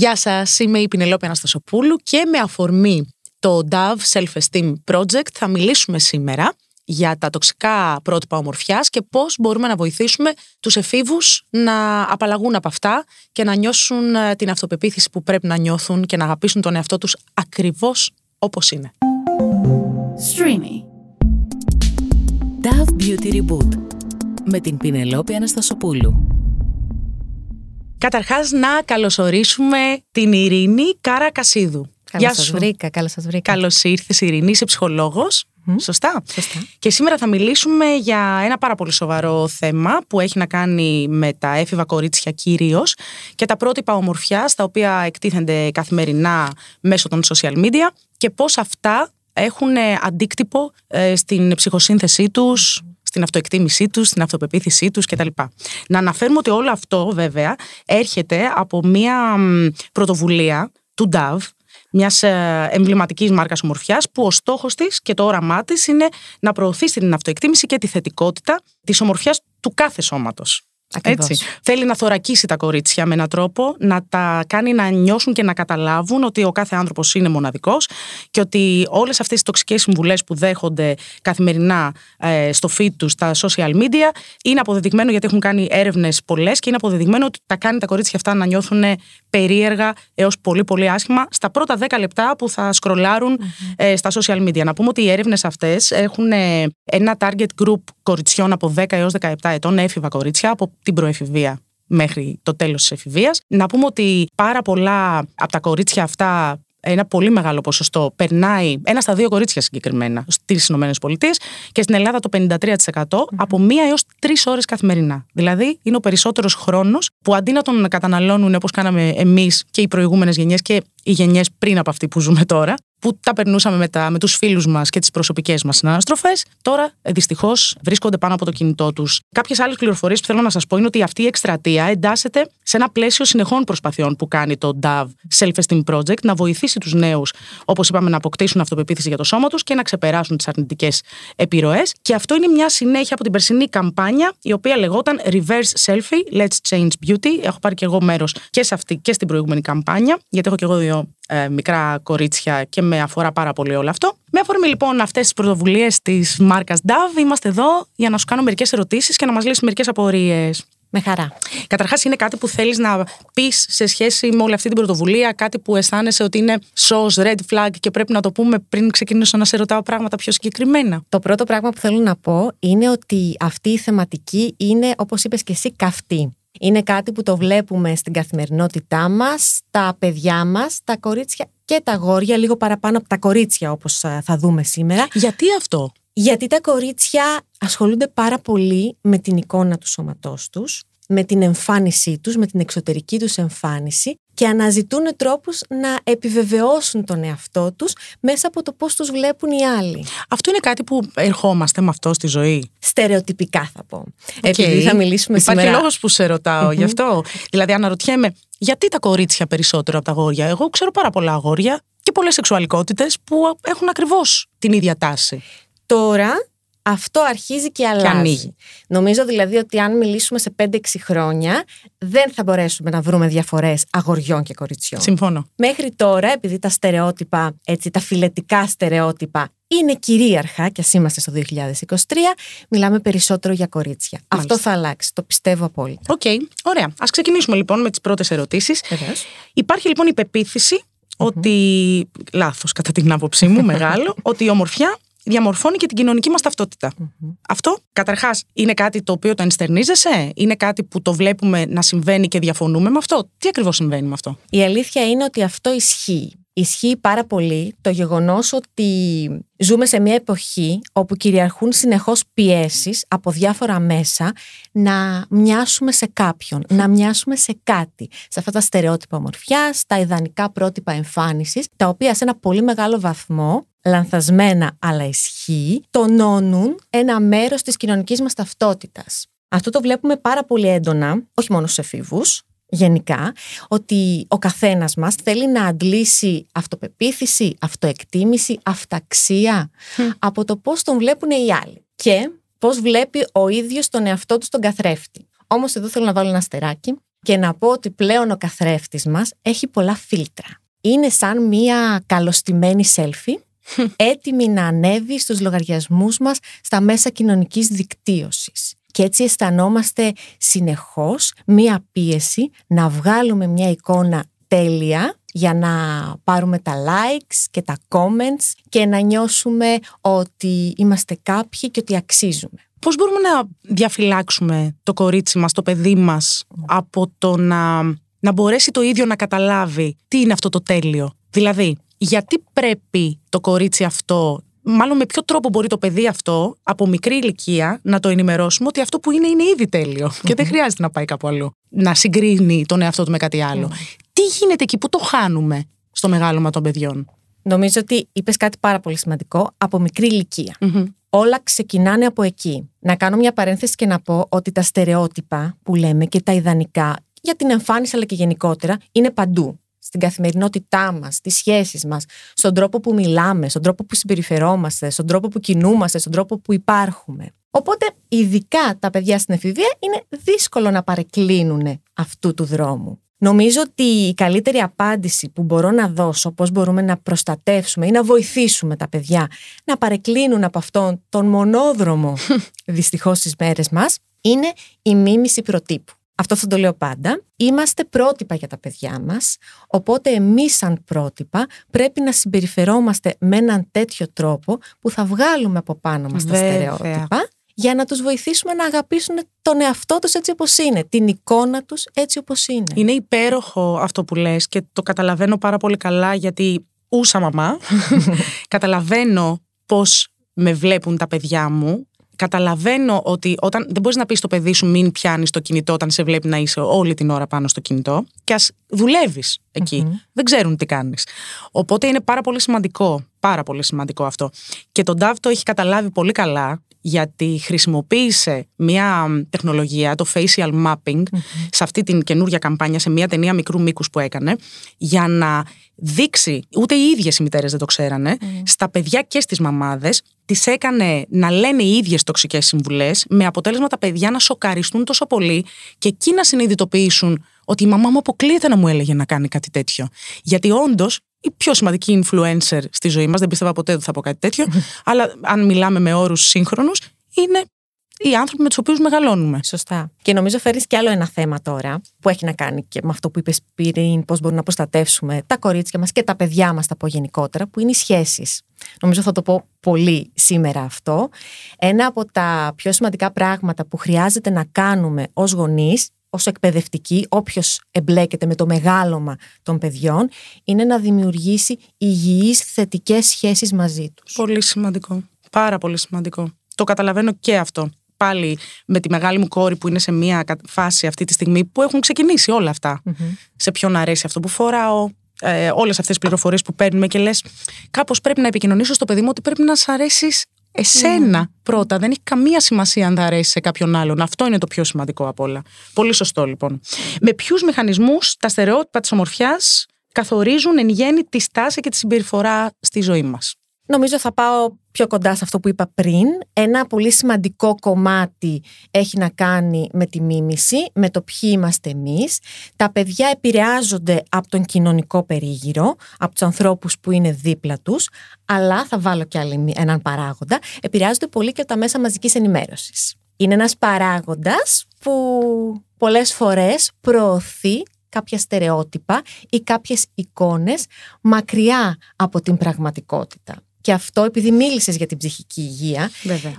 Γεια σας, είμαι η Πινελόπη Αναστασοπούλου και με αφορμή το Dove Self-Esteem Project θα μιλήσουμε σήμερα για τα τοξικά πρότυπα ομορφιάς και πώς μπορούμε να βοηθήσουμε τους εφήβους να απαλλαγούν από αυτά και να νιώσουν ε, την αυτοπεποίθηση που πρέπει να νιώθουν και να αγαπήσουν τον εαυτό τους ακριβώς όπως είναι. Streamy. Dove Beauty Reboot με την Πινελόπη Αναστασοπούλου. Καταρχάς να καλωσορίσουμε την Ειρήνη Κάρα Κασίδου. Καλώς σας βρήκα, καλώς σας βρήκα. Καλώς ήρθες Ειρήνη, είσαι ψυχολόγος. Σωστά. Σωστά. Και σήμερα θα μιλήσουμε για ένα πάρα πολύ σοβαρό θέμα που έχει να κάνει με τα έφηβα κορίτσια κυρίως και τα πρότυπα ομορφιά τα οποία εκτίθενται καθημερινά μέσω των social media και πώς αυτά έχουν αντίκτυπο ε, στην ψυχοσύνθεσή τους, στην αυτοεκτίμησή τους, στην αυτοπεποίθησή τους κτλ. Να αναφέρουμε ότι όλο αυτό βέβαια έρχεται από μια μ, πρωτοβουλία του DAV, μιας εμβληματικής μάρκας ομορφιάς, που ο στόχος της και το όραμά της είναι να προωθήσει την αυτοεκτίμηση και τη θετικότητα της ομορφιάς του κάθε σώματος. Ακριβώς. Έτσι. Θέλει να θωρακίσει τα κορίτσια με έναν τρόπο, να τα κάνει να νιώσουν και να καταλάβουν ότι ο κάθε άνθρωπος είναι μοναδικός και ότι όλες αυτές οι τοξικές συμβουλές που δέχονται καθημερινά ε, στο feed τους, στα social media, είναι αποδεδειγμένο γιατί έχουν κάνει έρευνες πολλές και είναι αποδεδειγμένο ότι τα κάνει τα κορίτσια αυτά να νιώθουν περίεργα έως πολύ πολύ άσχημα στα πρώτα 10 λεπτά που θα σκρολάρουν ε, στα social media. Να πούμε ότι οι έρευνες αυτές έχουν ε, ένα target group κοριτσιών από 10 έως 17 ετών, έφηβα κορίτσια, από την προεφηβεία μέχρι το τέλος της εφηβείας. Να πούμε ότι πάρα πολλά από τα κορίτσια αυτά ένα πολύ μεγάλο ποσοστό περνάει ένα στα δύο κορίτσια συγκεκριμένα στις ΗΠΑ και στην Ελλάδα το 53% από μία έως τρεις ώρες καθημερινά. Δηλαδή είναι ο περισσότερος χρόνος που αντί να τον καταναλώνουν όπως κάναμε εμείς και οι προηγούμενες γενιές και οι γενιές πριν από αυτή που ζούμε τώρα, που τα περνούσαμε με, τα, με τους φίλους μας και τις προσωπικές μας συναναστροφές, τώρα ε, δυστυχώς βρίσκονται πάνω από το κινητό τους. Κάποιες άλλες πληροφορίες που θέλω να σας πω είναι ότι αυτή η εκστρατεία εντάσσεται σε ένα πλαίσιο συνεχών προσπαθειών που κάνει το DAV Self-Esteem Project να βοηθήσει τους νέους, όπως είπαμε, να αποκτήσουν αυτοπεποίθηση για το σώμα τους και να ξεπεράσουν τις αρνητικές επιρροές. Και αυτό είναι μια συνέχεια από την περσινή καμπάνια, η οποία λεγόταν Reverse Selfie, Let's Change Beauty. Έχω πάρει και εγώ μέρος και σε αυτή και στην προηγούμενη καμπάνια, γιατί έχω και εγώ δύο ε, μικρά κορίτσια και με αφορά πάρα πολύ όλο αυτό. Με αφορμή λοιπόν αυτές τις πρωτοβουλίες της μάρκας DAV, είμαστε εδώ για να σου κάνω μερικές ερωτήσεις και να μας λύσεις μερικές απορίες. Με χαρά. Καταρχάς, είναι κάτι που θέλεις να πεις σε σχέση με όλη αυτή την πρωτοβουλία, κάτι που αισθάνεσαι ότι είναι σο, red flag και πρέπει να το πούμε πριν ξεκινήσω να σε ρωτάω πράγματα πιο συγκεκριμένα; Το πρώτο πράγμα που θέλω να πω είναι ότι αυτή η θεματική είναι, όπως είπες και εσύ, καυτή. Είναι κάτι που το βλέπουμε στην καθημερινότητά μας, τα παιδιά μας, τα κορίτσια και τα αγόρια, λίγο παραπάνω από τα κορίτσια όπως ε, θα δούμε σήμερα. Γιατί αυτό; Γιατί τα κορίτσια ασχολούνται πάρα πολύ με την εικόνα του σώματός τους, με την εμφάνισή τους, με την εξωτερική τους εμφάνιση και αναζητούν τρόπους να επιβεβαιώσουν τον εαυτό τους μέσα από το πώς τους βλέπουν οι άλλοι. Αυτό είναι κάτι που ερχόμαστε με αυτό στη ζωή. Στερεοτυπικά θα πω. Επειδή θα μιλήσουμε Υπάρχει σήμερα... λόγος που σε ρωτάω γι' αυτό. Δηλαδή αναρωτιέμαι γιατί τα κορίτσια περισσότερο από τα αγόρια; Εγώ ξέρω πάρα πολλά αγόρια και πολλές σεξουαλικότητες που έχουν ακριβώς την ίδια τάση. Τώρα αυτό αρχίζει και αλλάζει. ανοίγει. Νομίζω δηλαδή ότι αν μιλήσουμε σε 5-6 χρόνια δεν θα μπορέσουμε να βρούμε διαφορές αγοριών και κοριτσιών. Συμφωνώ. Μέχρι τώρα, επειδή τα στερεότυπα, έτσι, τα φυλετικά στερεότυπα είναι κυρίαρχα και ας είμαστε στο 2023, μιλάμε περισσότερο για κορίτσια. Αυτό θα αλλάξει, το πιστεύω απόλυτα. Οκ, ωραία. Ας ξεκινήσουμε λοιπόν με τις πρώτες ερωτήσεις. Βεβαίως. Υπάρχει λοιπόν η πεποίθηση ότι. Λάθος, κατά την άποψή μου, μεγάλο, ότι η ομορφιά διαμορφώνει και την κοινωνική μας ταυτότητα. Αυτό, καταρχάς, είναι κάτι το οποίο το ενστερνίζεσαι, είναι κάτι που το βλέπουμε να συμβαίνει και διαφωνούμε με αυτό; Τι ακριβώς συμβαίνει με αυτό; Η αλήθεια είναι ότι αυτό ισχύει. Ισχύει πάρα πολύ το γεγονός ότι ζούμε σε μια εποχή όπου κυριαρχούν συνεχώς πιέσεις από διάφορα μέσα να μοιάσουμε σε κάποιον, να μοιάσουμε σε κάτι. Σε αυτά τα στερεότυπα ομορφιάς, τα ιδανικά πρότυπα εμφάνισης, τα οποία σε ένα πολύ μεγάλο βαθμό λανθασμένα αλλά ισχύει, τονώνουν ένα μέρος της κοινωνικής μας ταυτότητας. Αυτό το βλέπουμε πάρα πολύ έντονα, όχι μόνο στους εφήβους, γενικά, ότι ο καθένας μας θέλει να αντλήσει αυτοπεποίθηση, αυτοεκτίμηση, αυταξία από το πώς τον βλέπουν οι άλλοι και πώς βλέπει ο ίδιος τον εαυτό του στον καθρέφτη. Όμως εδώ θέλω να βάλω ένα αστεράκι, Και να πω ότι πλέον ο καθρέφτης μας έχει πολλά φίλτρα. Είναι σαν μία καλοστημένη selfie, έτοιμη να ανέβει στους λογαριασμούς μας στα μέσα κοινωνικής δικτύωσης. Και έτσι αισθανόμαστε συνεχώς μία πίεση να βγάλουμε μια εικόνα τέλεια για να πάρουμε τα likes και τα comments και να νιώσουμε ότι είμαστε κάποιοι και ότι αξίζουμε. Πώς μπορούμε να διαφυλάξουμε το κορίτσι μας, το παιδί μας από το να, να μπορέσει το ίδιο να καταλάβει τι είναι αυτό το τέλειο; Δηλαδή, γιατί πρέπει το κορίτσι αυτό μάλλον με ποιο τρόπο μπορεί το παιδί αυτό από μικρή ηλικία να το ενημερώσουμε ότι αυτό που είναι είναι ήδη τέλειο και δεν χρειάζεται να πάει κάπου αλλού. Να συγκρίνει τον εαυτό του με κάτι άλλο. Τι γίνεται εκεί, πού το χάνουμε στο μεγάλωμα των παιδιών; Νομίζω ότι είπες κάτι πάρα πολύ σημαντικό από μικρή Όλα ξεκινάνε από εκεί. Να κάνω μια παρένθεση και να πω ότι τα στερεότυπα που λέμε και τα ιδανικά για την εμφάνιση αλλά και γενικότερα είναι παντού στην καθημερινότητά μας, στις σχέσεις μας, στον τρόπο που μιλάμε, στον τρόπο που συμπεριφερόμαστε, στον τρόπο που κινούμαστε, στον τρόπο που υπάρχουμε. Οπότε, ειδικά τα παιδιά στην εφηβεία είναι δύσκολο να παρεκκλίνουν αυτού του δρόμου. Νομίζω ότι η καλύτερη απάντηση που μπορώ να δώσω, πώς μπορούμε να προστατεύσουμε ή να βοηθήσουμε τα παιδιά να παρεκκλίνουν από αυτόν τον μονόδρομο δυστυχώς στις μέρες μας, είναι η μίμηση προτύπου αυτό θα το λέω πάντα, είμαστε πρότυπα για τα παιδιά μας, οπότε εμείς σαν πρότυπα πρέπει να συμπεριφερόμαστε με έναν τέτοιο τρόπο που θα βγάλουμε από πάνω μας τα στερεότυπα για να τους βοηθήσουμε να αγαπήσουν τον εαυτό τους έτσι όπως είναι, την εικόνα τους έτσι όπως είναι. Είναι υπέροχο αυτό που λες και το καταλαβαίνω πάρα πολύ καλά γιατί ούσα μαμά, καταλαβαίνω πώς με βλέπουν τα παιδιά μου καταλαβαίνω ότι όταν δεν μπορείς να πεις στο παιδί σου μην πιάνεις το κινητό όταν σε βλέπει να είσαι όλη την ώρα πάνω στο κινητό και ας δουλεύεις Δεν ξέρουν τι κάνεις. Οπότε είναι πάρα πολύ σημαντικό, πάρα πολύ σημαντικό αυτό. Και τον Ντάβ το έχει καταλάβει πολύ καλά γιατί χρησιμοποίησε μια τεχνολογία, το facial mapping, σε αυτή την καινούργια καμπάνια, σε μια ταινία μικρού μήκους που έκανε, για να δείξει, ούτε οι ίδιες οι μητέρες δεν το ξέρανε, στα παιδιά και στις μαμάδες, τις έκανε να λένε οι ίδιες τοξικές συμβουλές, με αποτέλεσμα τα παιδιά να σοκαριστούν τόσο πολύ και εκεί να συνειδητοποιήσουν ότι η μαμά μου αποκλείεται να μου έλεγε να κάνει κάτι τέτοιο. Γιατί όντως η πιο σημαντική influencer στη ζωή μας, δεν πίστευα ποτέ ότι θα πω κάτι τέτοιο, αλλά αν μιλάμε με όρους σύγχρονους, είναι οι άνθρωποι με τους οποίους μεγαλώνουμε. Σωστά. Και νομίζω φέρεις κι άλλο ένα θέμα τώρα που έχει να κάνει και με αυτό που είπες πριν, πώς μπορούμε να προστατεύσουμε τα κορίτσια μας και τα παιδιά μας, τα πω γενικότερα, που είναι οι σχέσεις. Νομίζω θα το πω πολύ σήμερα αυτό. Ένα από τα πιο σημαντικά πράγματα που χρειάζεται να κάνουμε ως γονείς ως εκπαιδευτική, όποιος εμπλέκεται με το μεγάλωμα των παιδιών, είναι να δημιουργήσει υγιείς θετικές σχέσεις μαζί τους. Πολύ σημαντικό. Πάρα πολύ σημαντικό. Το καταλαβαίνω και αυτό. Πάλι με τη μεγάλη μου κόρη που είναι σε μια φάση αυτή τη στιγμή που έχουν ξεκινήσει όλα Σε ποιον αρέσει αυτό που φοράω, ε, όλες αυτές τις πληροφορίες που παίρνουμε και λες κάπως πρέπει να επικοινωνήσω στο παιδί μου ότι πρέπει να σ' αρέσεις εσένα mm. πρώτα. Δεν έχει καμία σημασία αν θα αρέσει σε κάποιον άλλον. Αυτό είναι το πιο σημαντικό από όλα. Πολύ σωστό λοιπόν. Με ποιους μηχανισμούς τα στερεότυπα της ομορφιάς καθορίζουν εν γέννη τη στάση και τη συμπεριφορά στη ζωή μας; Νομίζω θα πάω πιο κοντά σε αυτό που είπα πριν. Ένα πολύ σημαντικό κομμάτι έχει να κάνει με τη μίμηση, με το ποιοι είμαστε εμείς. Τα παιδιά επηρεάζονται από τον κοινωνικό περίγυρο, από τους ανθρώπους που είναι δίπλα τους, αλλά θα βάλω κι άλλη έναν παράγοντα, επηρεάζονται πολύ και από τα μέσα μαζικής ενημέρωσης. Είναι ένας παράγοντας που πολλές φορές προωθεί κάποια στερεότυπα ή κάποιες εικόνες μακριά από την πραγματικότητα. Και αυτό, επειδή μίλησες για την ψυχική υγεία,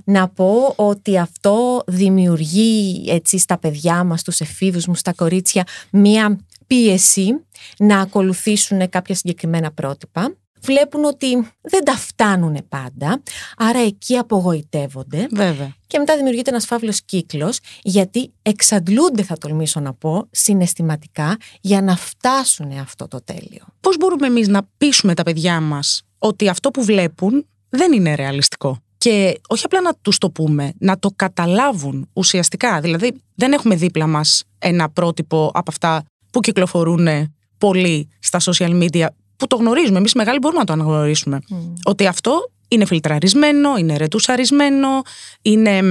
να πω ότι αυτό δημιουργεί έτσι στα παιδιά μας, στους εφήβους μου, στα κορίτσια, μία πίεση να ακολουθήσουν κάποια συγκεκριμένα πρότυπα. Βλέπουν ότι δεν τα φτάνουν πάντα, άρα εκεί απογοητεύονται. Βέβαια. Και μετά δημιουργείται ένας φαύλος κύκλος, γιατί εξαντλούνται, θα τολμήσω να πω, συναισθηματικά για να φτάσουν αυτό το τέλειο. Πώς μπορούμε εμείς να πείσουμε τα παιδιά μας ότι αυτό που βλέπουν δεν είναι ρεαλιστικό; Και όχι απλά να τους το πούμε, να το καταλάβουν ουσιαστικά. Δηλαδή δεν έχουμε δίπλα μας ένα πρότυπο από αυτά που κυκλοφορούν πολύ στα social media που το γνωρίζουμε. Εμείς μεγάλοι μπορούμε να το αναγνωρίσουμε. Ότι αυτό είναι φιλτραρισμένο, είναι ρετουσαρισμένο, είναι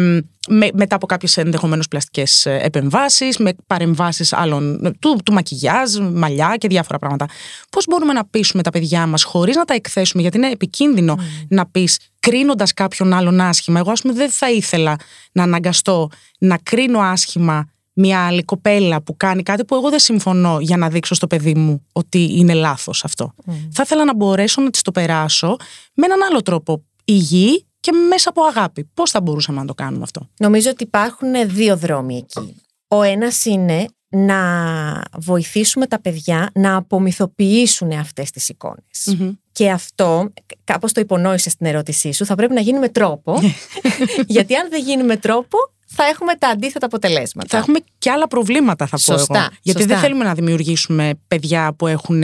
με, μετά από κάποιες ενδεχομένως πλαστικές ε, επεμβάσεις, με παρεμβάσεις άλλων, ε, του, του μακιγιάζ, μαλλιά και διάφορα πράγματα. Πώς μπορούμε να πείσουμε τα παιδιά μας χωρίς να τα εκθέσουμε, γιατί είναι επικίνδυνο να πεις κρίνοντας κάποιον άλλον άσχημα. Εγώ, ας πούμε, δεν θα ήθελα να αναγκαστώ να κρίνω άσχημα μια άλλη κοπέλα που κάνει κάτι που εγώ δεν συμφωνώ για να δείξω στο παιδί μου ότι είναι λάθος αυτό. Θα ήθελα να μπορέσω να της το περάσω με έναν άλλο τρόπο υγιή και μέσα από αγάπη. Πώς θα μπορούσαμε να το κάνουμε αυτό; Νομίζω ότι υπάρχουν δύο δρόμοι εκεί. Ο ένας είναι να βοηθήσουμε τα παιδιά να απομυθοποιήσουν αυτές τις εικονες Και αυτό, κάπως το υπονόησε στην ερώτησή σου, θα πρέπει να γίνει με τρόπο. γιατί αν δεν γίνει με τρόπο, θα έχουμε τα αντίθετα αποτελέσματα. Θα έχουμε και άλλα προβλήματα, θα πω Σωστά, εγώ. Γιατί σωστά. δεν θέλουμε να δημιουργήσουμε παιδιά που έχουν.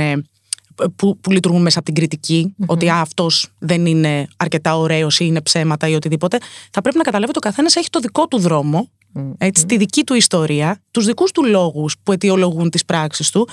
Που, που λειτουργούν μέσα από την κριτικη ότι αυτός δεν είναι αρκετά ωραίος ή είναι ψέματα ή οτιδήποτε. Θα πρέπει να καταλάβει ότι ο καθένας έχει το δικό του δρόμο, έτσι, τη δική του ιστορία, τους δικούς του λόγους που αιτιολογούν τις πράξεις του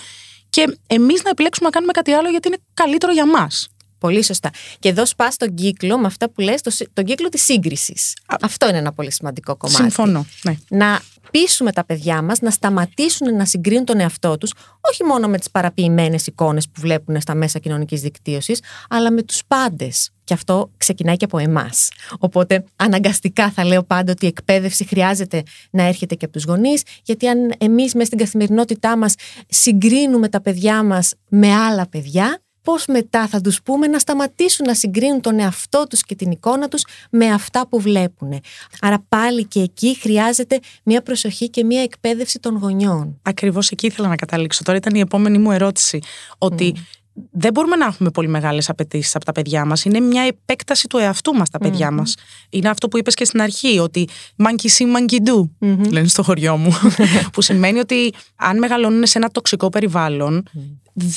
και εμείς να επιλέξουμε να κάνουμε κάτι άλλο γιατί είναι καλύτερο για μας. Πολύ σωστά. Και εδώ σπάς τον κύκλο με αυτά που λες, το, συ- τον κύκλο της σύγκρισης. Αυτό είναι ένα πολύ σημαντικό κομμάτι. Συμφωνώ. Ναι. Να πείσουμε τα παιδιά μας να σταματήσουν να συγκρίνουν τον εαυτό τους όχι μόνο με τις παραποιημένες εικόνες που βλέπουν στα μέσα κοινωνικής δικτύωσης αλλά με τους πάντες. Και αυτό ξεκινάει και από εμάς. Οπότε αναγκαστικά θα λέω πάντα ότι η εκπαίδευση χρειάζεται να έρχεται και από τους γονείς γιατί αν εμείς μέσα στην καθημερινότητά μας συγκρίνουμε τα παιδιά μας με άλλα παιδιά πώς μετά θα τους πούμε να σταματήσουν να συγκρίνουν τον εαυτό τους και την εικόνα τους με αυτά που βλέπουν. Άρα πάλι και εκεί χρειάζεται μια προσοχή και μια εκπαίδευση των γονιών. Ακριβώς εκεί ήθελα να καταλήξω. Τώρα ήταν η επόμενη μου ερώτηση. Ότι δεν μπορούμε να έχουμε πολύ μεγάλες απαιτήσεις από τα παιδιά μας. Είναι μια επέκταση του εαυτού μας τα παιδιά μας. Είναι αυτό που είπες και στην αρχή, ότι monkey see, monkey do, λένε στο χωριό μου. που σημαίνει ότι αν μεγαλώνουν σε ένα τοξικό περιβάλλον,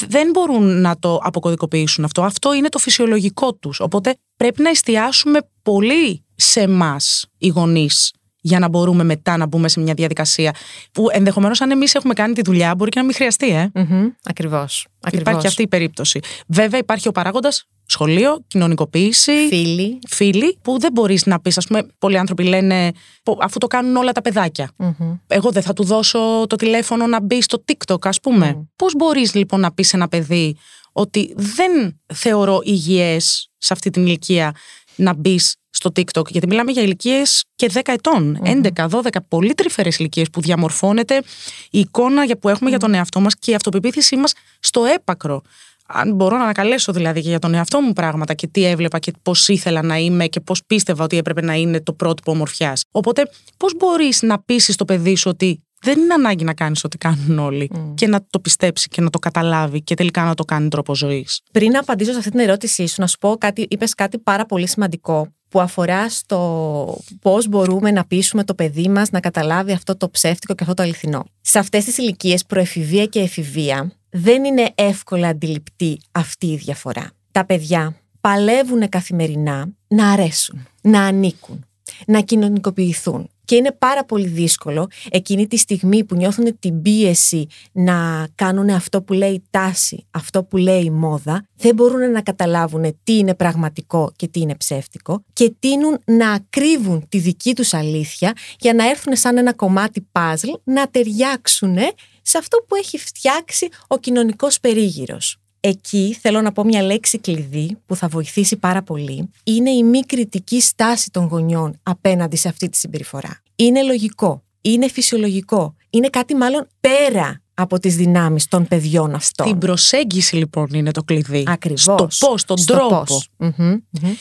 δεν μπορούν να το αποκωδικοποιήσουν αυτό. Αυτό είναι το φυσιολογικό τους. Οπότε πρέπει να εστιάσουμε πολύ σε εμάς οι γονείς για να μπορούμε μετά να μπούμε σε μια διαδικασία που ενδεχομένως αν εμείς έχουμε κάνει τη δουλειά μπορεί και να μην χρειαστεί, ε. Mm-hmm. Ακριβώς. Υπάρχει αυτή η περίπτωση. Βέβαια, υπάρχει ο παράγοντας σχολείο, κοινωνικοποίηση. Φίλοι. Φίλοι, που δεν μπορείς να πεις, ας πούμε, πολλοί άνθρωποι λένε, αφού το κάνουν όλα τα παιδάκια. Mm-hmm. Εγώ δεν θα του δώσω το τηλέφωνο να μπει στο TikTok, ας πούμε. Mm. Πώς μπορείς λοιπόν να πεις σε ένα παιδί ότι δεν θεωρώ υγιές σε αυτή την ηλικία να μπεις στο TikTok, γιατί μιλάμε για ηλικίες και 10 ετών, mm-hmm. 11, 12, πολύ τρυφερές ηλικίες που διαμορφώνεται η εικόνα που έχουμε mm-hmm. για τον εαυτό μας και η αυτοπεποίθησή μας στο έπακρο. Αν μπορώ να ανακαλέσω δηλαδή και για τον εαυτό μου πράγματα και τι έβλεπα και πώς ήθελα να είμαι και πώς πίστευα ότι έπρεπε να είναι το πρότυπο ομορφιάς. Οπότε, πώς μπορείς να πείσει το παιδί σου ότι δεν είναι ανάγκη να κάνεις ό,τι κάνουν όλοι mm. και να το πιστέψει και να το καταλάβει και τελικά να το κάνει τρόπο ζωής. Πριν να απαντήσω σε αυτή την ερώτησή σου, να σου πω κάτι, είπες κάτι πάρα πολύ σημαντικό που αφορά στο πώς μπορούμε να πείσουμε το παιδί μας να καταλάβει αυτό το ψεύτικο και αυτό το αληθινό. Σε αυτές τις ηλικίες, προεφηβεία και εφηβεία, δεν είναι εύκολα αντιληπτή αυτή η διαφορά. Τα παιδιά παλεύουν καθημερινά να αρέσουν, να ανήκουν, να κοινωνικοποιηθούν. Και είναι πάρα πολύ δύσκολο εκείνη τη στιγμή που νιώθουν την πίεση να κάνουν αυτό που λέει η τάση, αυτό που λέει η μόδα, δεν μπορούν να καταλάβουν τι είναι πραγματικό και τι είναι ψεύτικο και τείνουν να κρύβουν τη δική τους αλήθεια για να έρθουν σαν ένα κομμάτι παζλ να ταιριάξουν σε αυτό που έχει φτιάξει ο κοινωνικός περίγυρος. Εκεί θέλω να πω μια λέξη κλειδί που θα βοηθήσει πάρα πολύ. Είναι η μη κριτική στάση των γονιών απέναντι σε αυτή τη συμπεριφορά. Είναι λογικό, είναι φυσιολογικό, είναι κάτι μάλλον πέρα από τις δυνάμεις των παιδιών αυτών. Την προσέγγιση λοιπόν είναι το κλειδί. Ακριβώς. Στο πώς, τον Στο τρόπο. πώς. Μμμ, μμμ.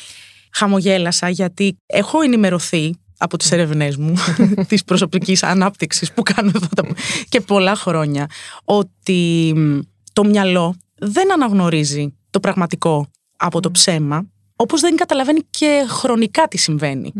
Χαμογέλασα γιατί έχω ενημερωθεί από τις ερευνές μου της προσωπικής ανάπτυξης που κάνω εδώ τα- και πολλά χρόνια ότι μ, το μυαλό δεν αναγνωρίζει το πραγματικό από το ψέμα όπως δεν καταλαβαίνει και χρονικά τι συμβαίνει.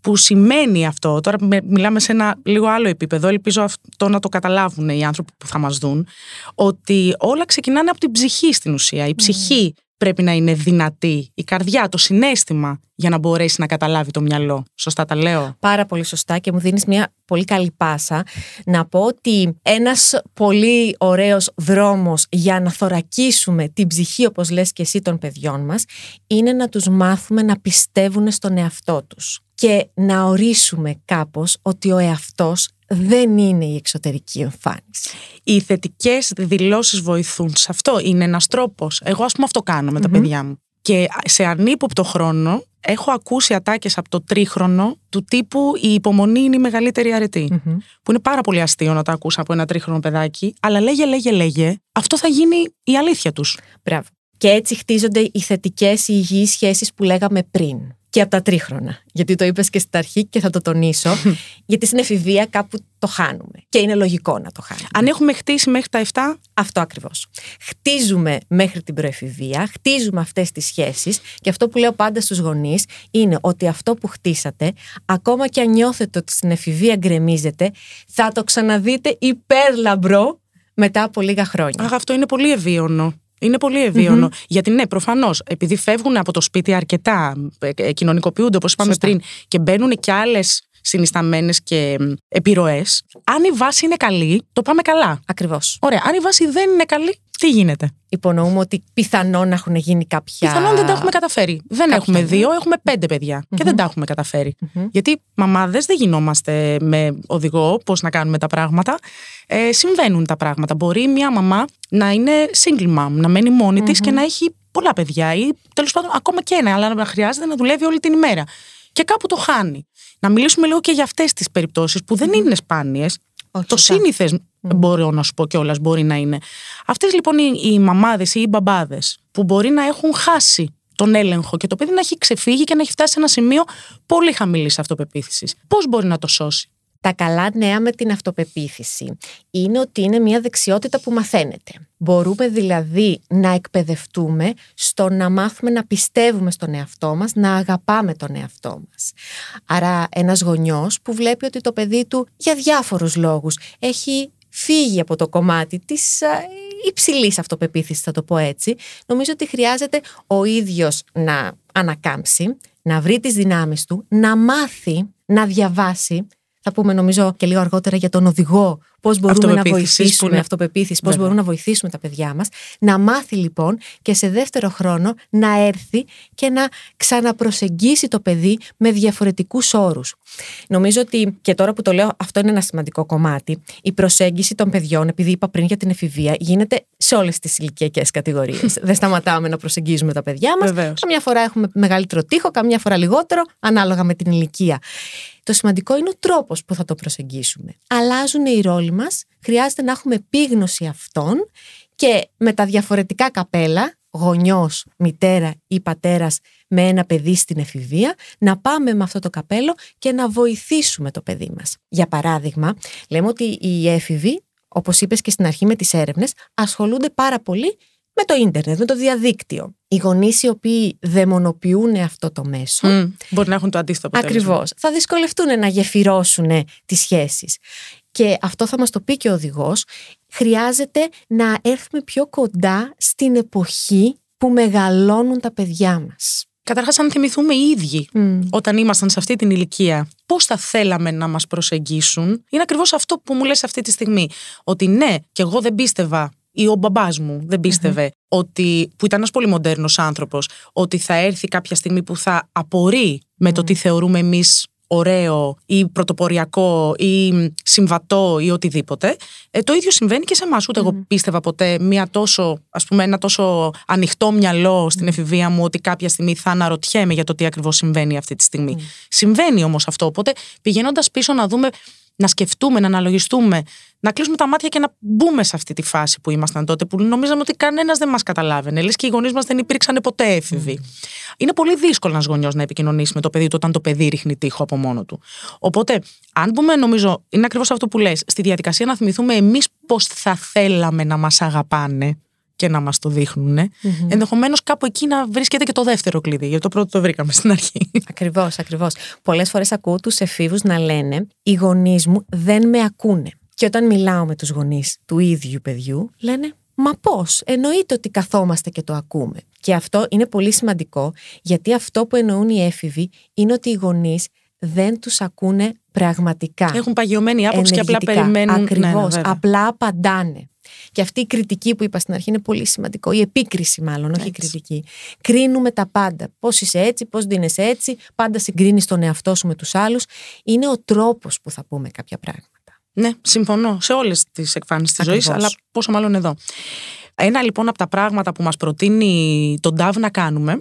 Που σημαίνει αυτό, τώρα με- μιλάμε σε ένα λίγο άλλο επίπεδο, ελπίζω αυτό να το καταλάβουν οι άνθρωποι που θα μας δουν, ότι όλα ξεκινάνε από την ψυχή στην ουσία. Η ψυχή πρέπει να είναι δυνατή η καρδιά, το συνέστημα για να μπορέσει να καταλάβει το μυαλό. Σωστά τα λέω; Πάρα πολύ σωστά και μου δίνεις μια πολύ καλή πάσα να πω ότι ένας πολύ ωραίος δρόμος για να θωρακίσουμε την ψυχή όπως λες και εσύ των παιδιών μας είναι να τους μάθουμε να πιστεύουν στον εαυτό τους και να ορίσουμε κάπως ότι ο εαυτός δεν είναι η εξωτερική εμφάνιση. Οι θετικές δηλώσεις βοηθούν. Σε αυτό είναι ένας τρόπος. Εγώ, ας πούμε, αυτό κάνω με τα παιδιά μου. Και σε ανύποπτο χρόνο έχω ακούσει ατάκες από το τρίχρονο του τύπου Η υπομονή είναι η μεγαλύτερη Που είναι πάρα πολύ αστείο να τα ακούσα από ένα τρίχρονο παιδάκι. Αλλά λέγε, λέγε, λέγε, αυτό θα γίνει η αλήθεια τους. Μπράβο. Και έτσι χτίζονται οι θετικές, οι υγιείς σχέσεις που λέγαμε πριν και από τα τρίχρονα. Γιατί το είπες και στην αρχή και θα το τονίσω. γιατί στην εφηβεία κάπου το χάνουμε. Και είναι λογικό να το χάνουμε. Αν έχουμε χτίσει μέχρι τα 7. Αυτό ακριβώς. Χτίζουμε μέχρι την προεφηβεία, χτίζουμε αυτές τις σχέσεις και αυτό που λέω πάντα στους γονείς είναι ότι αυτό που χτίσατε, ακόμα και αν νιώθετε ότι στην εφηβεία γκρεμίζετε, θα το ξαναδείτε υπέρλαμπρο μετά από λίγα χρόνια. Αχ, αυτό είναι πολύ ευίωνο. Είναι πολύ Γιατί ναι, προφανώς, επειδή φεύγουν από το σπίτι αρκετά, ε, ε, κοινωνικοποιούνται όπως είπαμε πριν, και μπαίνουν και άλλες συνισταμένες και επιρροές. Αν η βάση είναι καλή, το πάμε καλά. Ακριβώς. Ωραία. Αν η βάση δεν είναι καλή, τι γίνεται; Υπονοούμε ότι πιθανόν να έχουν γίνει κάποια. Πιθανόν δεν τα έχουμε καταφέρει. Δεν έχουμε δύο, έχουμε πέντε και δεν τα έχουμε Γιατί μαμάδες δεν γινόμαστε με οδηγό πώς να κάνουμε τα πράγματα. Ε, συμβαίνουν τα πράγματα. Μπορεί μια μαμά να είναι single mom, να μένει μόνη της και να έχει πολλά παιδιά ή τέλος πάντων ακόμα και ένα, αλλά να χρειάζεται να δουλεύει όλη την ημέρα. Και κάπου το χάνει. Να μιλήσουμε λίγο και για αυτές τις περιπτώσεις που δεν είναι σπάνιες. Το σύνηθες, mm. μπορώ να σου πω κιόλας, μπορεί να είναι. Αυτές λοιπόν οι, οι μαμάδες ή οι μπαμπάδες που μπορεί να έχουν χάσει τον έλεγχο και το παιδί να έχει ξεφύγει και να έχει φτάσει σε ένα σημείο πολύ χαμηλής αυτοπεποίθησης. Πώς μπορεί να το σώσει; Τα καλά νέα με την αυτοπεποίθηση είναι ότι είναι μια δεξιότητα που μαθαίνεται. Μπορούμε δηλαδή να εκπαιδευτούμε στο να μάθουμε να πιστεύουμε στον εαυτό μας, να αγαπάμε τον εαυτό μας. Άρα ένας γονιός που βλέπει ότι το παιδί του για διάφορους λόγους έχει φύγει από το κομμάτι της υψηλής αυτοπεποίθησης, θα το πω έτσι, νομίζω ότι χρειάζεται ο ίδιος να ανακάμψει, να βρει τις δυνάμεις του, να μάθει, να διαβάσει, θα πούμε νομίζω και λίγο αργότερα για τον οδηγό, πώς μπορούμε να βοηθήσουμε, είναι... αυτοπεποίθηση, πώς μπορούμε να βοηθήσουμε τα παιδιά μας. Να μάθει λοιπόν και σε δεύτερο χρόνο να έρθει και να ξαναπροσεγγίσει το παιδί με διαφορετικούς όρους. Νομίζω ότι και τώρα που το λέω, αυτό είναι ένα σημαντικό κομμάτι. Η προσέγγιση των παιδιών, επειδή είπα πριν για την εφηβεία, γίνεται σε όλες τις ηλικιακές κατηγορίες. Δεν σταματάμε να προσεγγίζουμε τα παιδιά μας. Καμιά φορά έχουμε μεγαλύτερο τείχο, καμιά φορά λιγότερο, ανάλογα με την ηλικία. Το σημαντικό είναι ο τρόπος που θα το προσεγγίσουμε. Αλλάζουν οι ρόλοι μας, χρειάζεται να έχουμε επίγνωση αυτών και με τα διαφορετικά καπέλα, γονιός, μητέρα ή πατέρας με ένα παιδί στην εφηβεία, να πάμε με αυτό το καπέλο και να βοηθήσουμε το παιδί μας. Για παράδειγμα, λέμε ότι οι έφηβοι, όπως είπες και στην αρχή με τις έρευνες, ασχολούνται πάρα πολύ με το ίντερνετ, με το διαδίκτυο. Οι γονείς οι οποίοι δαιμονοποιούν αυτό το μέσο. Mm, μπορεί να έχουν το αντίστοιχο αποτέλεσμα. Ακριβώς. Θα δυσκολευτούν να γεφυρώσουν τις σχέσεις. Και αυτό θα μας το πει και ο οδηγός. Χρειάζεται να έρθουμε πιο κοντά στην εποχή που μεγαλώνουν τα παιδιά μας. Καταρχάς, αν θυμηθούμε οι ίδιοι όταν ήμασταν σε αυτή την ηλικία, πώς θα θέλαμε να μας προσεγγίσουν, είναι ακριβώς αυτό που μου λες αυτή τη στιγμή. Ότι ναι, και εγώ δεν πίστευα ή ο μπαμπάς μου δεν πιστευε ότι, που ήταν ένας πολύ μοντέρνος άνθρωπος, ότι θα έρθει κάποια στιγμή που θα απορεί με το τι θεωρούμε εμείς ωραίο ή πρωτοποριακό ή συμβατό ή οτιδήποτε. Ε, το ίδιο συμβαίνει και σε εμάς. Ούτε εγώ πίστευα ποτέ μια τόσο, ας πούμε, ένα τόσο ανοιχτό μυαλό στην εφηβεία μου ότι κάποια στιγμή θα αναρωτιέμαι για το τι ακριβώς συμβαίνει αυτή τη στιγμή. Συμβαίνει όμως αυτό. Οπότε πηγαίνοντας πίσω να δούμε να σκεφτούμε, να αναλογιστούμε, να κλείσουμε τα μάτια και να μπούμε σε αυτή τη φάση που ήμασταν τότε, που νομίζαμε ότι κανένας δεν μας καταλάβαινε. Λες και οι γονείς μας δεν υπήρξαν ποτέ έφηβοι. Mm. Είναι πολύ δύσκολο ένας γονιός να επικοινωνήσει με το παιδί του όταν το παιδί ρίχνει τείχο από μόνο του. Οπότε, αν μπούμε, νομίζω, είναι ακριβώς αυτό που λες, στη διαδικασία να θυμηθούμε εμείς πώς θα θέλαμε να μας αγαπάνε και να μας το δείχνουν. Mm-hmm. Ενδεχομένως κάπου εκεί να βρίσκεται και το δεύτερο κλειδί, γιατί το πρώτο το βρήκαμε στην αρχή. Ακριβώς, ακριβώς. Πολλές φορές ακούω τους εφήβους να λένε: Οι γονείς μου δεν με ακούνε. Και όταν μιλάω με τους γονείς του ίδιου παιδιού, λένε: Μα πώς, εννοείται ότι καθόμαστε και το ακούμε. Και αυτό είναι πολύ σημαντικό, γιατί αυτό που εννοούν οι έφηβοι είναι ότι οι γονείς δεν τους ακούνε πραγματικά. Έχουν παγιωμένη άποψη και απλά ενεργητικά. περιμένουν. Ακριβώς, Ναι, ναι, βέβαια. απλά απαντάνε. Και αυτή η κριτική που είπα στην αρχή είναι πολύ σημαντικό. Η επίκριση, μάλλον, όχι η Έτσι. κριτική. Κρίνουμε τα πάντα. Πώς είσαι έτσι, πώς δίνεσαι έτσι, πάντα συγκρίνεις τον εαυτό σου με τους άλλους. Είναι ο τρόπος που θα πούμε κάποια πράγματα. Ναι, συμφωνώ σε όλες τις εκφάνσεις της ζωής, Ακριβώς. αλλά πόσο μάλλον εδώ. Ένα λοιπόν από τα πράγματα που μας προτείνει τον Νταβ να κάνουμε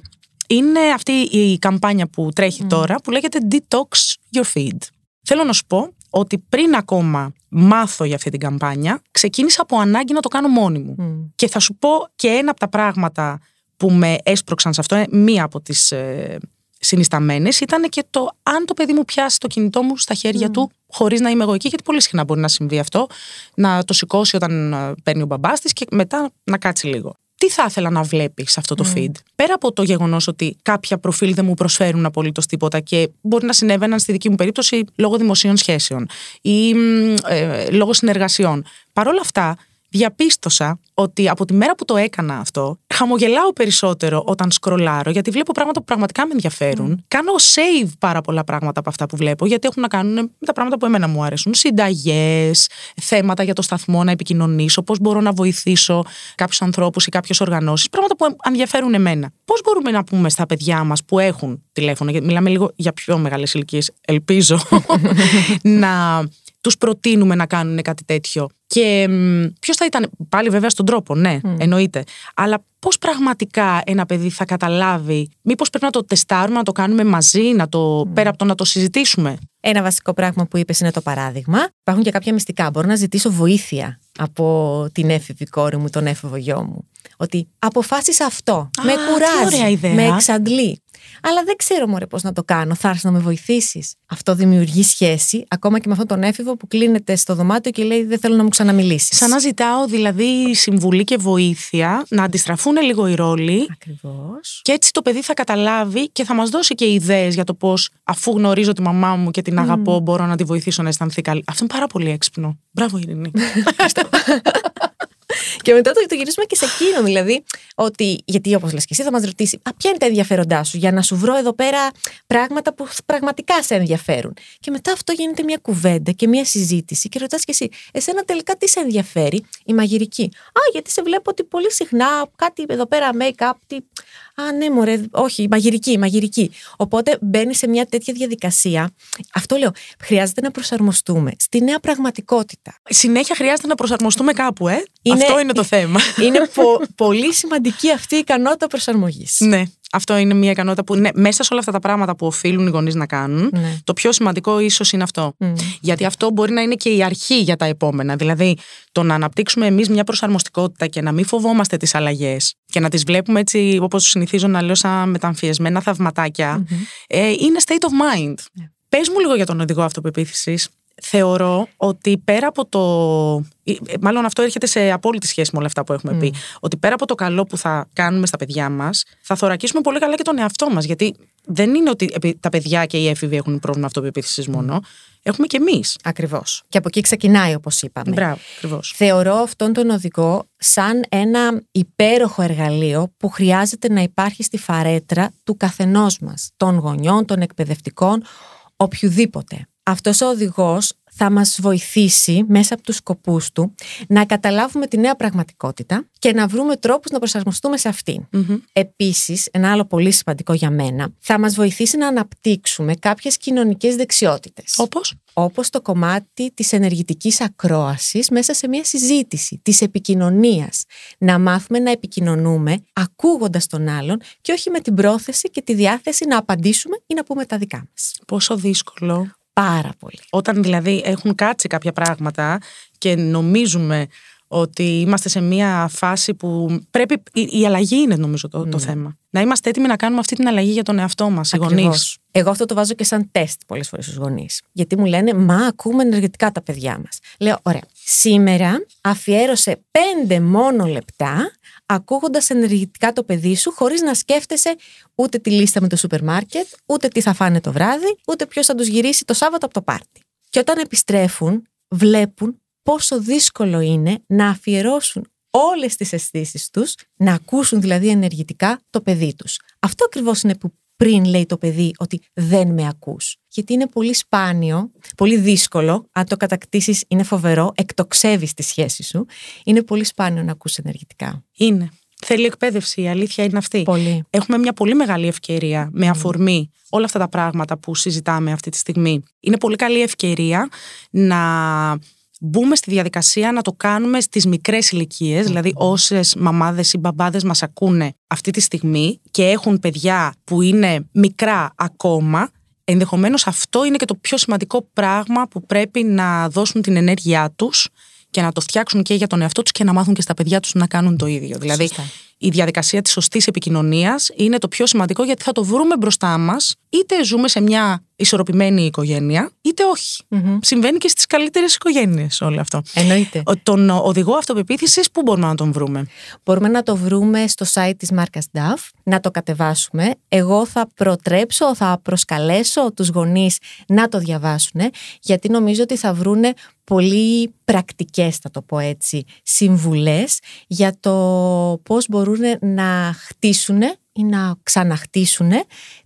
είναι αυτή η καμπάνια που τρέχει τώρα που λέγεται Detox Your Feed. Θέλω να σου πω ότι πριν ακόμα μάθω για αυτή την καμπάνια, ξεκίνησα από ανάγκη να το κάνω μόνη μου. Μμ. Και θα σου πω και ένα από τα πράγματα που με έσπρωξαν σε αυτό, ε, μία από τις ε, συνισταμένες, ήταν και το αν το παιδί μου πιάσει το κινητό μου στα χέρια του χωρίς να είμαι εγώ εκεί, γιατί πολύ συχνά μπορεί να συμβεί αυτό, να το σηκώσει όταν ε, παίρνει ο μπαμπάς της και μετά να κάτσει λίγο. Τι θα ήθελα να βλέπεις σε αυτό το feed; Πέρα από το γεγονός ότι κάποια προφίλ δεν μου προσφέρουν απολύτως τίποτα και μπορεί να συνέβαιναν στη δική μου περίπτωση λόγω δημοσίων σχέσεων ή μ, ε, λόγω συνεργασιών. Παρ' όλα αυτά, διαπίστωσα ότι από τη μέρα που το έκανα αυτό, χαμογελάω περισσότερο όταν σκρολάρω, γιατί βλέπω πράγματα που πραγματικά με ενδιαφέρουν. Κάνω save πάρα πολλά πράγματα από αυτά που βλέπω, γιατί έχουν να κάνουν με τα πράγματα που εμένα μου αρέσουν. Συνταγές, θέματα για το σταθμό να επικοινωνήσω, πώς μπορώ να βοηθήσω κάποιους ανθρώπους ή κάποιες οργανώσεις. Πράγματα που ενδιαφέρουν εμένα. Πώς μπορούμε να πούμε στα παιδιά μας που έχουν τηλέφωνο, γιατί μιλάμε λίγο για πιο μεγάλες ηλικίες, ελπίζω, να τους προτείνουμε να κάνουν κάτι τέτοιο. Και ποιος θα ήταν, πάλι βέβαια στον τρόπο, ναι, εννοείται. Αλλά πώς πραγματικά ένα παιδί θα καταλάβει, Μήπως πρέπει να το τεστάρουμε, να το κάνουμε μαζί, να το, πέρα από το να το συζητήσουμε; Ένα βασικό πράγμα που είπες είναι το παράδειγμα. Υπάρχουν και κάποια μυστικά. Μπορώ να ζητήσω βοήθεια από την έφηβη κόρη μου, τον έφηβο γιο μου. Ότι αποφάσισα αυτό. με τι κουράζει. ωραία ιδέα. Με εξαντλεί. Αλλά δεν ξέρω μωρέ πώς να το κάνω. Θα έρθει να με βοηθήσεις. Αυτό δημιουργεί σχέση, ακόμα και με αυτόν τον έφηβο που κλείνεται στο δωμάτιο και λέει: Δεν θέλω να μου ξαναμιλήσεις. Σαν να ζητάω δηλαδή συμβουλή και βοήθεια, να αντιστραφούν λίγο οι ρόλοι. Ακριβώς. Και έτσι το παιδί θα καταλάβει και θα μας δώσει και ιδέες για το πώς, αφού γνωρίζω τη μαμά μου και την αγαπώ, μπορώ να τη βοηθήσω να αισθανθεί καλή. Αυτό είναι πάρα πολύ έξυπνο. Μπράβο, Ειρηνή. Και μετά το, το γυρίσουμε και σε εκείνο, δηλαδή, ότι, γιατί όπως λες και εσύ θα μας ρωτήσει, Α, ποια είναι τα ενδιαφέροντά σου, για να σου βρω εδώ πέρα πράγματα που πραγματικά σε ενδιαφέρουν. Και μετά αυτό γίνεται μια κουβέντα και μια συζήτηση και ρωτάς και εσύ, εσένα τελικά τι σε ενδιαφέρει, η μαγειρική; Α, γιατί σε βλέπω ότι πολύ συχνά κάτι εδώ πέρα make-up, τι... Α, ναι, μωρέ, όχι, η μαγειρική, η μαγειρική. Οπότε μπαίνει σε μια τέτοια διαδικασία. Αυτό λέω, χρειάζεται να προσαρμοστούμε στη νέα πραγματικότητα. Συνέχεια χρειάζεται να προσαρμοστούμε κάπου, ε. Είναι- Αυτό είναι το θέμα. Είναι πο- πολύ σημαντική αυτή η ικανότητα προσαρμογής. ναι. Αυτό είναι μια ικανότητα που ναι, μέσα σε όλα αυτά τα πράγματα που οφείλουν οι γονείς να κάνουν, Ναι. το πιο σημαντικό ίσως είναι αυτό. Μμ. Γιατί αυτό μπορεί να είναι και η αρχή για τα επόμενα. Δηλαδή, το να αναπτύξουμε εμείς μια προσαρμοστικότητα και να μην φοβόμαστε τις αλλαγές και να τις βλέπουμε έτσι, όπως συνηθίζω να λέω, σαν μεταμφιεσμένα θαυματάκια, ε, είναι state of mind. Ναι. Πες μου λίγο για τον οδηγό αυτοπεποίθησης. Θεωρώ ότι πέρα από το. ε, Μάλλον αυτό έρχεται σε απόλυτη σχέση με όλα αυτά που έχουμε πει. Ότι πέρα από το καλό που θα κάνουμε στα παιδιά μας, θα θωρακίσουμε πολύ καλά και τον εαυτό μας. Γιατί δεν είναι ότι επει- τα παιδιά και οι έφηβοι έχουν πρόβλημα αυτοπεποίθησης μόνο. Έχουμε και εμείς. Ακριβώς. Και από εκεί ξεκινάει, όπως είπαμε. Μπράβο, ακριβώς. Θεωρώ αυτόν τον οδηγό σαν ένα υπέροχο εργαλείο που χρειάζεται να υπάρχει στη φαρέτρα του καθενός μας, των γονιών, των εκπαιδευτικών, οποιοδήποτε. Αυτός ο οδηγός θα μας βοηθήσει μέσα από τους σκοπούς του να καταλάβουμε τη νέα πραγματικότητα και να βρούμε τρόπους να προσαρμοστούμε σε αυτήν. Επίσης, ένα άλλο πολύ σημαντικό για μένα, θα μας βοηθήσει να αναπτύξουμε κάποιες κοινωνικές δεξιότητες Όπως; όπως το κομμάτι της ενεργητικής ακρόασης μέσα σε μια συζήτηση, της επικοινωνίας. Να μάθουμε να επικοινωνούμε ακούγοντας τον άλλον και όχι με την πρόθεση και τη διάθεση να απαντήσουμε ή να πούμε τα δικά μας. Πόσο δύσκολο. Πάρα πολύ. Όταν δηλαδή έχουν κάτσει κάποια πράγματα και νομίζουμε ότι είμαστε σε μια φάση που πρέπει. Η, η αλλαγή είναι νομίζω το, το θέμα. Να είμαστε έτοιμοι να κάνουμε αυτή την αλλαγή για τον εαυτό μας, οι γονείς. Ακριβώς. Εγώ αυτό το βάζω και σαν τεστ πολλές φορές στους γονείς. Γιατί μου λένε, μα ακούμε ενεργητικά τα παιδιά μας. Λέω, ωραία, σήμερα αφιέρωσε πέντε μόνο λεπτά ακούγοντας ενεργητικά το παιδί σου χωρίς να σκέφτεσαι ούτε τη λίστα με το σούπερ μάρκετ, ούτε τι θα φάνε το βράδυ, ούτε ποιος θα τους γυρίσει το Σάββατο από το πάρτι. Και όταν επιστρέφουν, βλέπουν πόσο δύσκολο είναι να αφιερώσουν όλες τις αισθήσεις τους, να ακούσουν δηλαδή ενεργητικά το παιδί τους. Αυτό ακριβώς είναι που πριν λέει το παιδί ότι δεν με ακούς. Γιατί είναι πολύ σπάνιο, πολύ δύσκολο, αν το κατακτήσεις είναι φοβερό, εκτοξεύεις τη σχέση σου, είναι πολύ σπάνιο να ακούς ενεργητικά. Είναι. Θέλει εκπαίδευση, η αλήθεια είναι αυτή. Πολύ. Έχουμε μια πολύ μεγάλη ευκαιρία με αφορμή όλα αυτά τα πράγματα που συζητάμε αυτή τη στιγμή. Είναι πολύ καλή ευκαιρία να μπούμε στη διαδικασία να το κάνουμε στις μικρές ηλικίες, δηλαδή όσες μαμάδες ή μπαμπάδες μας ακούνε αυτή τη στιγμή και έχουν παιδιά που είναι μικρά ακόμα, ενδεχομένως αυτό είναι και το πιο σημαντικό πράγμα που πρέπει να δώσουν την ενέργειά τους και να το φτιάξουν και για τον εαυτό τους και να μάθουν και στα παιδιά τους να κάνουν το ίδιο. Δηλαδή Σωστά. Η διαδικασία της σωστής επικοινωνίας είναι το πιο σημαντικό γιατί θα το βρούμε μπροστά μας είτε ζούμε σε μια ισορροπημένη οικογένεια είτε όχι. Μμμ. Συμβαίνει και στις καλύτερες οικογένειες όλο αυτό. Εννοείται. Ο- Τον οδηγό αυτοπεποίθησης πού μπορούμε να τον βρούμε; Μπορούμε να το βρούμε στο site της μάρκας DAF, να το κατεβάσουμε. Εγώ θα προτρέψω, θα προσκαλέσω τους γονείς να το διαβάσουν, γιατί νομίζω ότι θα βρούνε πολύ πρακτικές, θα το πω έτσι, συμβουλές για το πώς μπορούν να χτίσουν ή να ξαναχτίσουν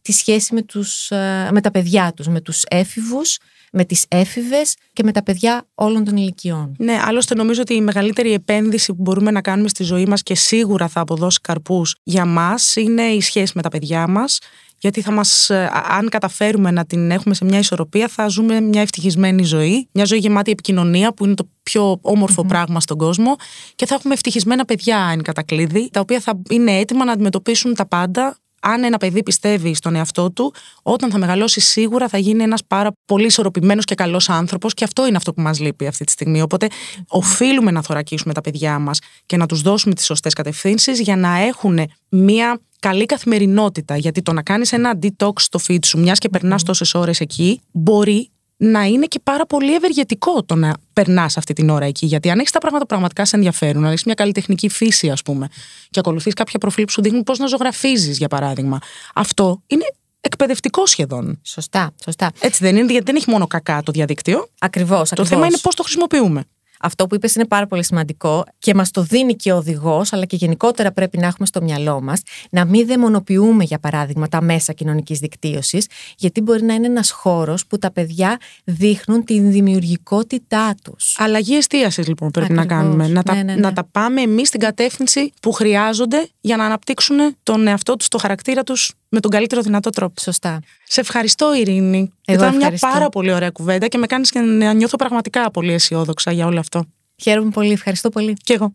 τη σχέση με, τους, ε, με τα παιδιά τους, με τους έφηβους, με τις έφηβες και με τα παιδιά όλων των ηλικιών. Ναι, άλλωστε νομίζω ότι η μεγαλύτερη επένδυση που μπορούμε να κάνουμε στη ζωή μας και σίγουρα θα αποδώσει καρπούς για μας είναι η σχέση με τα παιδιά μας γιατί θα μας, ε, α- αν καταφέρουμε να την έχουμε σε μια ισορροπία θα ζούμε μια ευτυχισμένη ζωή, μια ζωή γεμάτη επικοινωνία που είναι το πιο ομορφο πράγμα στον κόσμο. Και θα έχουμε ευτυχισμένα παιδιά εν κατακλείδη τα οποία θα είναι έτοιμα να αντιμετωπίσουν τα πάντα αν ένα παιδί πιστεύει στον εαυτό του, όταν θα μεγαλώσει σίγουρα θα γίνει ένας πάρα πολύ ισορροπημένος και καλός άνθρωπος και αυτό είναι αυτό που μας λείπει αυτή τη στιγμή. Οπότε οφείλουμε να θωρακίσουμε τα παιδιά μας και να τους δώσουμε τις σωστές κατευθύνσεις για να έχουν μια καλή καθημερινότητα. Γιατί το να κάνεις ένα detox στο feed σου, μιας και περνάς τόσες ώρες εκεί, μπορεί να είναι και πάρα πολύ ευεργετικό το να περνάς αυτή την ώρα εκεί. Γιατί αν έχεις τα πράγματα που πραγματικά σε ενδιαφέρουν, αν έχεις μια καλλιτεχνική φύση, ας πούμε, και ακολουθείς κάποια προφίλ που σου δείχνουν πώς να ζωγραφίζεις, για παράδειγμα, αυτό είναι εκπαιδευτικό σχεδόν. Σωστά, σωστά. Έτσι δεν είναι, γιατί δεν έχει μόνο κακά το διαδίκτυο. Ακριβώς, Το ακριβώς. θέμα είναι πώς το χρησιμοποιούμε. Αυτό που είπες είναι πάρα πολύ σημαντικό και μας το δίνει και ο οδηγός, αλλά και γενικότερα πρέπει να έχουμε στο μυαλό μας να μην δαιμονοποιούμε, για παράδειγμα, τα μέσα κοινωνικής δικτύωσης, γιατί μπορεί να είναι ένας χώρος που τα παιδιά δείχνουν την δημιουργικότητά τους. Αλλαγή εστίασης λοιπόν πρέπει να Ακριβώς. κάνουμε. Να, τα, Ναι, ναι, ναι. να τα πάμε εμείς στην κατεύθυνση που χρειάζονται για να αναπτύξουν τον εαυτό τους, το χαρακτήρα τους με τον καλύτερο δυνατό τρόπο. Σωστά. Σε ευχαριστώ, Ειρήνη. Εγώ Ήταν μια ευχαριστώ. πάρα πολύ ωραία κουβέντα και με κάνεις και να νιώθω πραγματικά πολύ αισιόδοξα για όλο αυτό. Χαίρομαι πολύ, ευχαριστώ πολύ. Και εγώ.